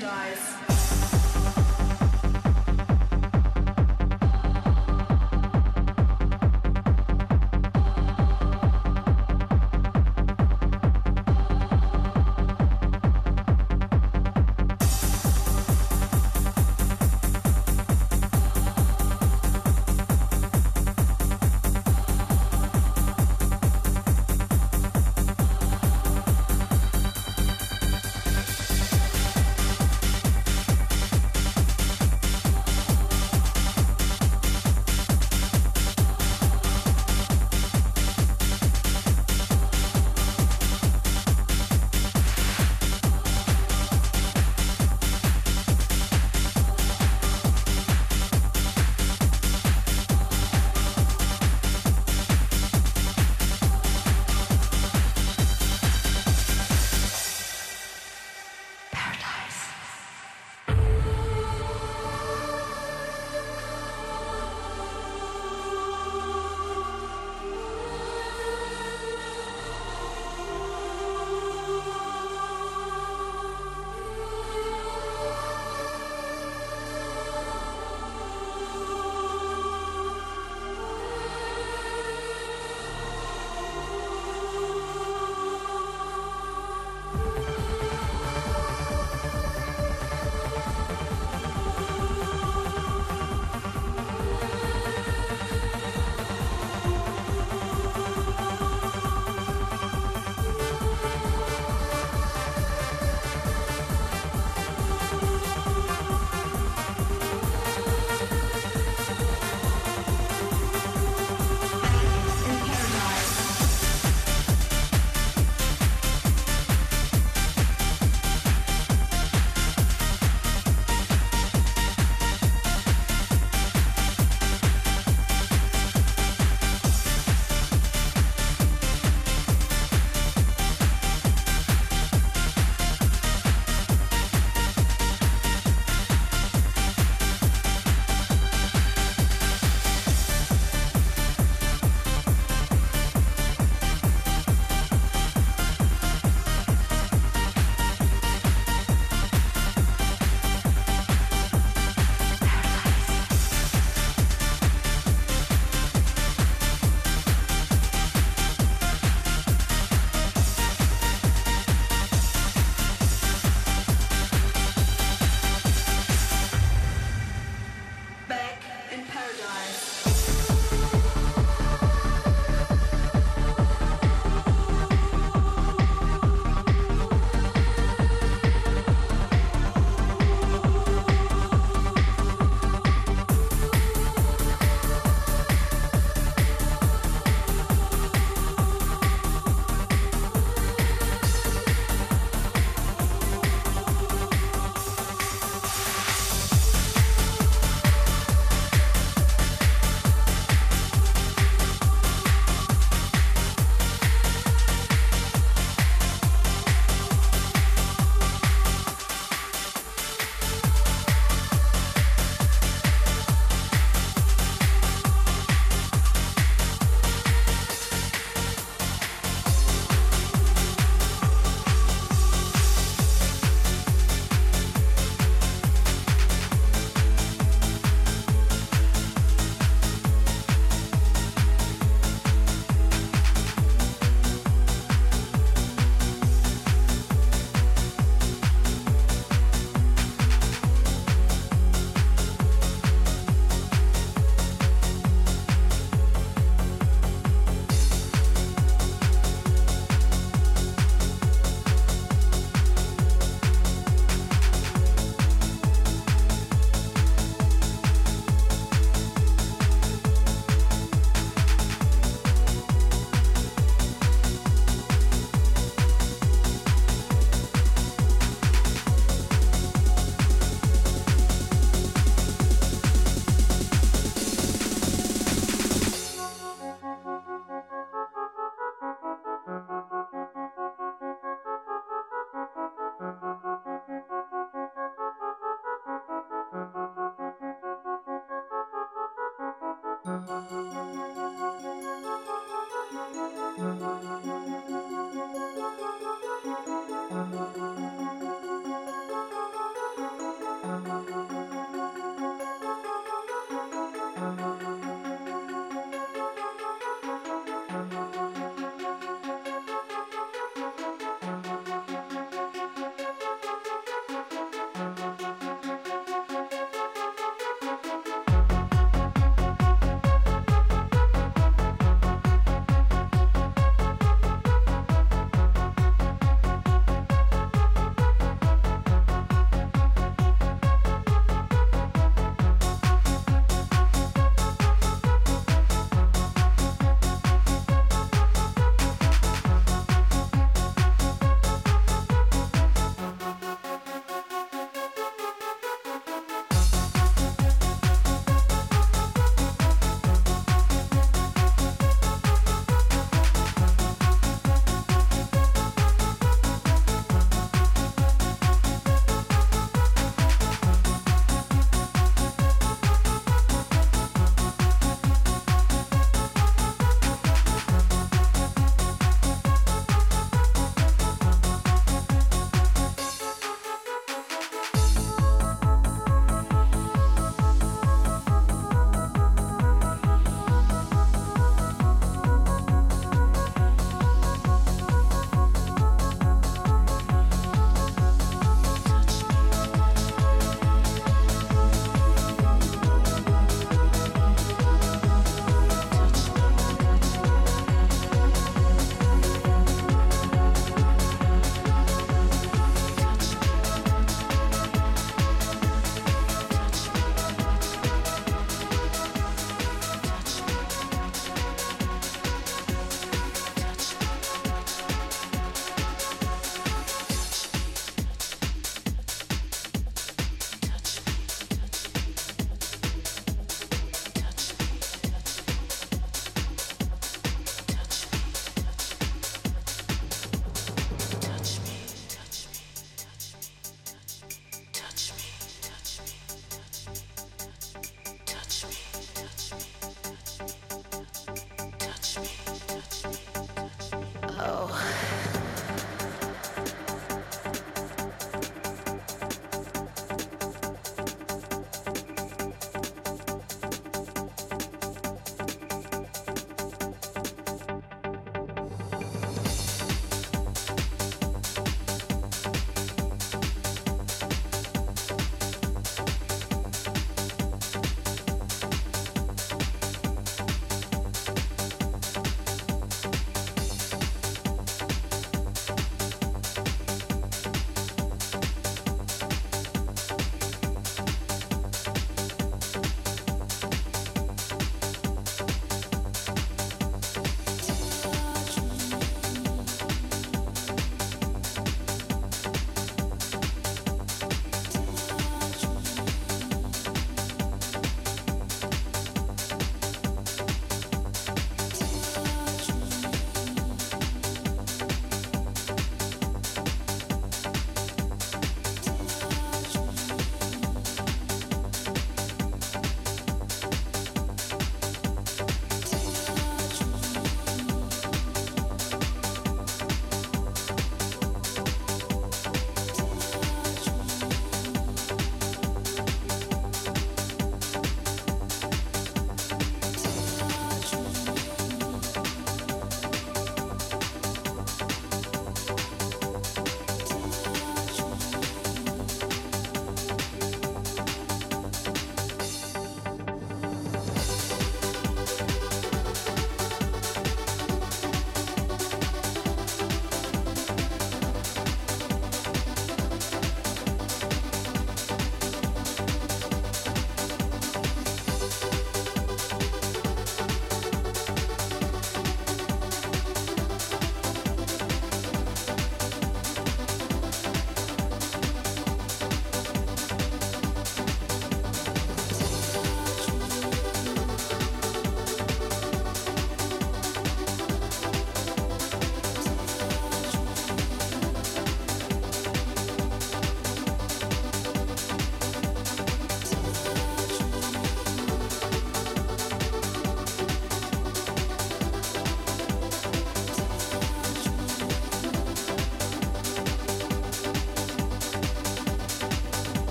dies.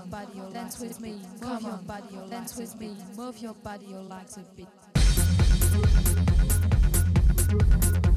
On, body, or dance with me, come on, body, or dance with me, move your body, your legs a bit.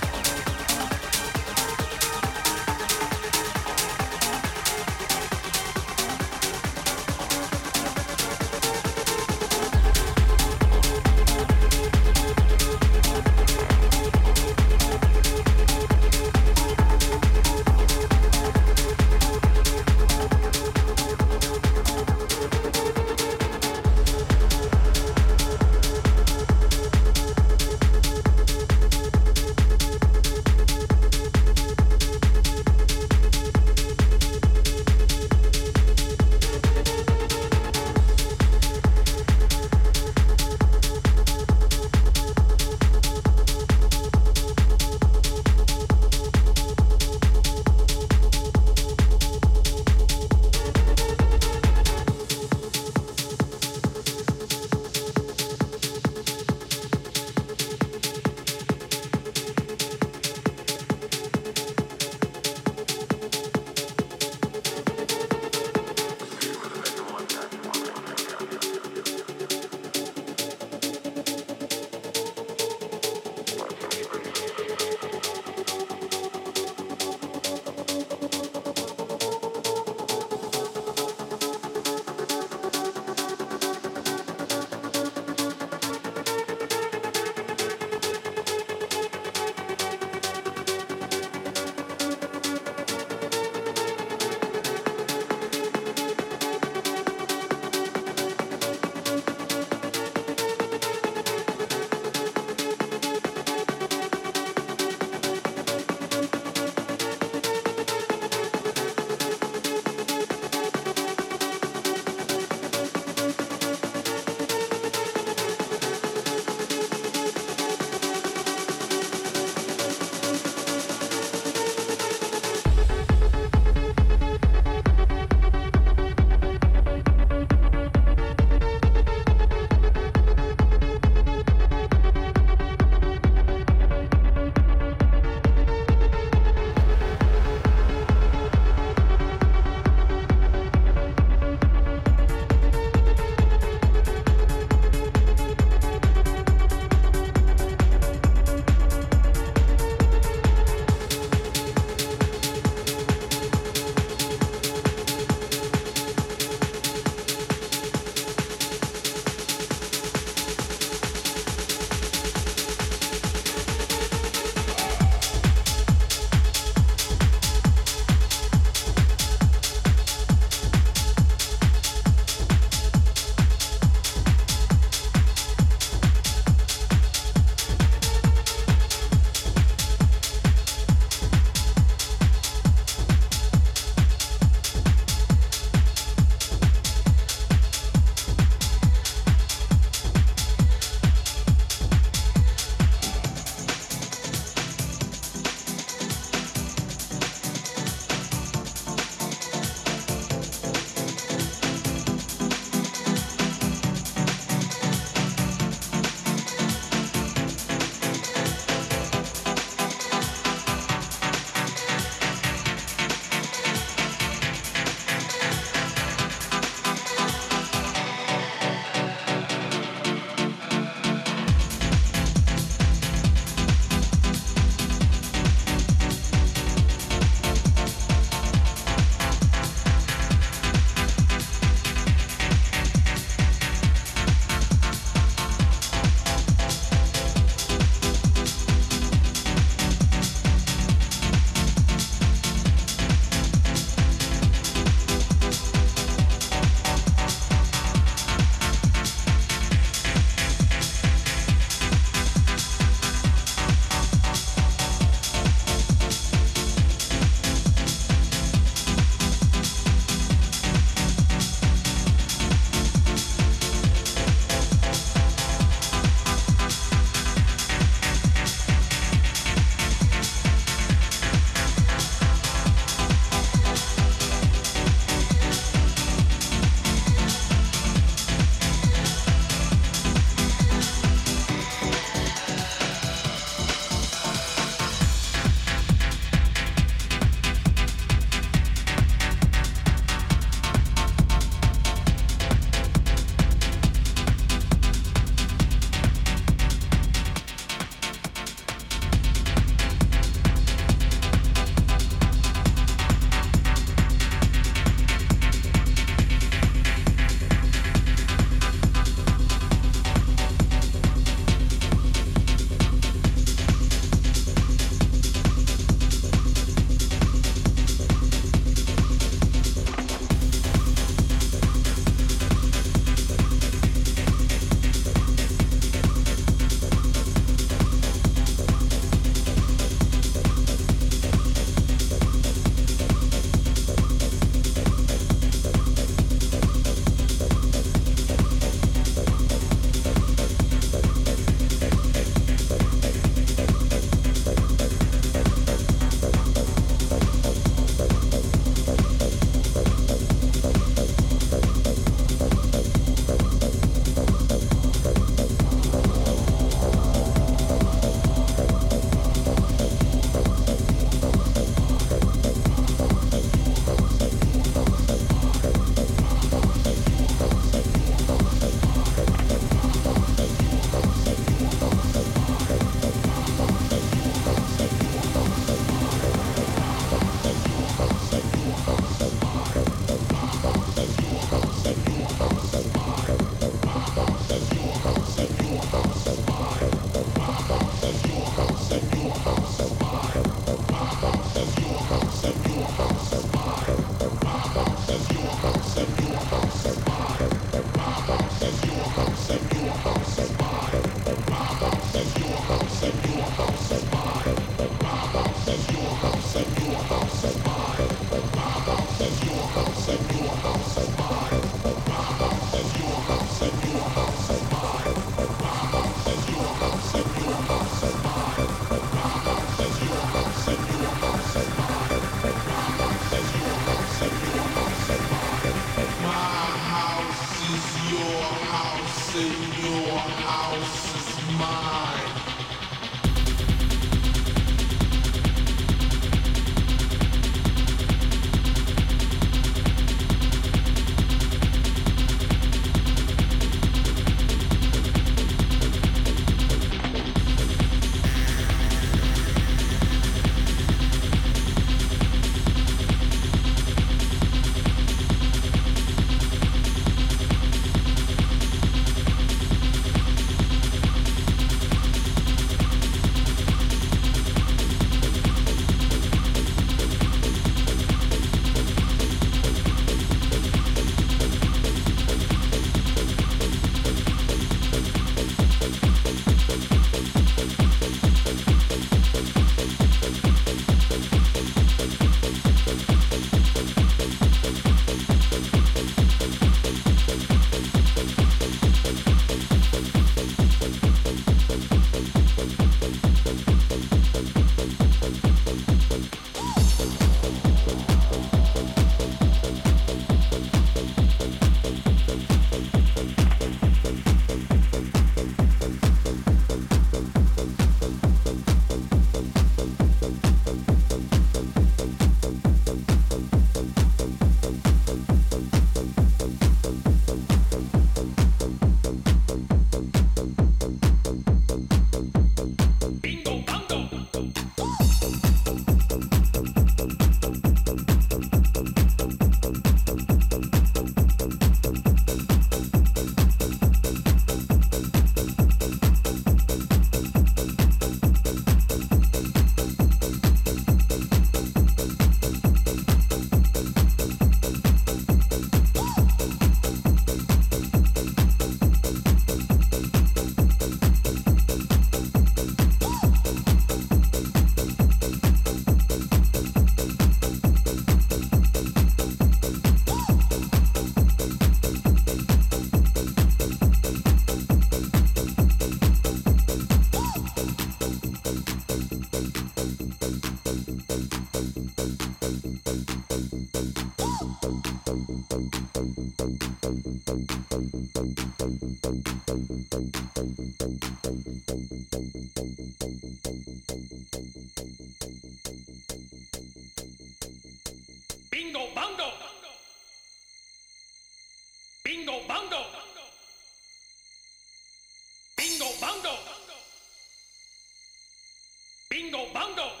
Bingo, bango.